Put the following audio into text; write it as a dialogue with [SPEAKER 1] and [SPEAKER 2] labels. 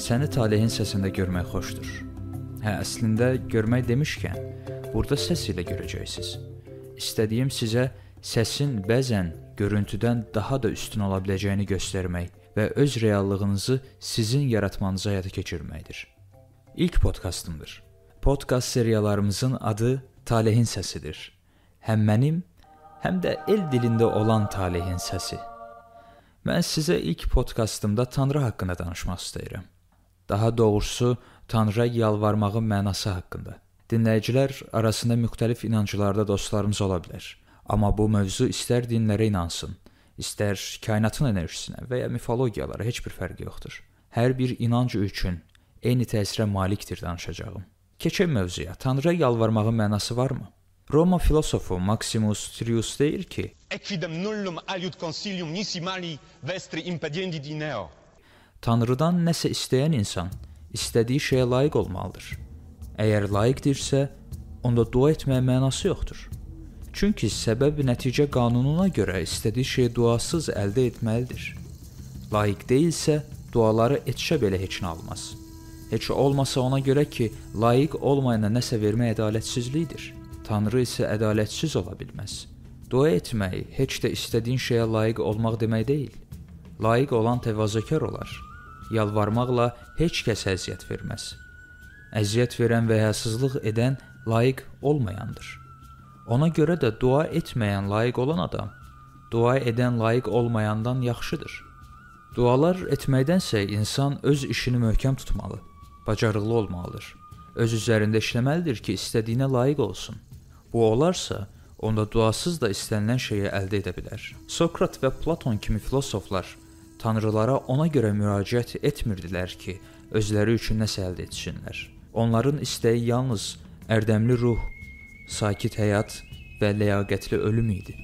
[SPEAKER 1] Səni talehin səsində görmək xoşdur. Hə, əslində görmək demişkən, burada səs ilə görəcəksiniz. İstədiyim sizə səsin bəzən görüntüdən daha da üstün ola biləcəyini göstərmək və öz reallığınızı sizin yaratmanıza həyata keçirməkdir. İlk podkastımdır. Podkast seriyalarımızın adı Talehin səsidir. Həm mənim, həm də el dilində olan talehin səsi. Mən sizə ilk podkastımda Tanrı haqqında danışmaq istəyirəm. Daha doğrusu, Tanrıya yalvarmağın mənası haqqında. Dinləyicilər arasında müxtəlif inanclarda dostlarımız ola bilər. Amma bu mövzu istər dinlərə inansın, istər kainatın enerjisinə və ya mifologiyalara heç bir fərqi yoxdur. Hər bir inanc üçün eyni təsirə malikdir danışacağım. Keçək mövzuya. Tanrıya yalvarmağın mənası varmı? Roma filosofu Maximus Trius deyir ki:
[SPEAKER 2] Equidem nullum aliud consilium nisi mali vestri impediendi dineo.
[SPEAKER 1] Tanrıdan nəsə istəyən insan istədiyi şeyə layiq olmalıdır. Əgər layiqdirsə, onda dua etməyə mənası yoxdur. Çünki səbəb-nəticə qanununa görə istədiyi şeyi duasız əldə etməlidir. Layiq deyilsə, duaları etşə belə heç nə almaz. Heç olmasa ona görə ki, layiq olmayana nəsə vermək ədalətsizlikdir. Tanrı isə ədalətsiz ola bilməz. Dua etmək heç də istədiyin şeyə layiq olmaq demək deyil. Layiq olan təvazökar olar. Yalvarmaqla heç kəs əziyyət verməz. Əziyyət verən və həyasızlıq edən layiq olmayandır. Ona görə də dua etməyən layiq olan adam dua edən layiq olmayandan yaxşıdır. Dualar etməkdənsə insan öz işini möhkəm tutmalı, bacarıqlı olmalıdır. Öz üzərində işləməlidir ki, istədiyinə layiq olsun. Bu olarsa, onda duasız da istənilən şeyi əldə edə bilər. Sokrat və Platon kimi filosoflar tanrılara ona görə müraciət etmirdilər ki, özləri üçün nəsə əldə etsinlər. Onların istəyi yalnız ərdəmli ruh, sakit həyat və ləyaqətli ölüm idi.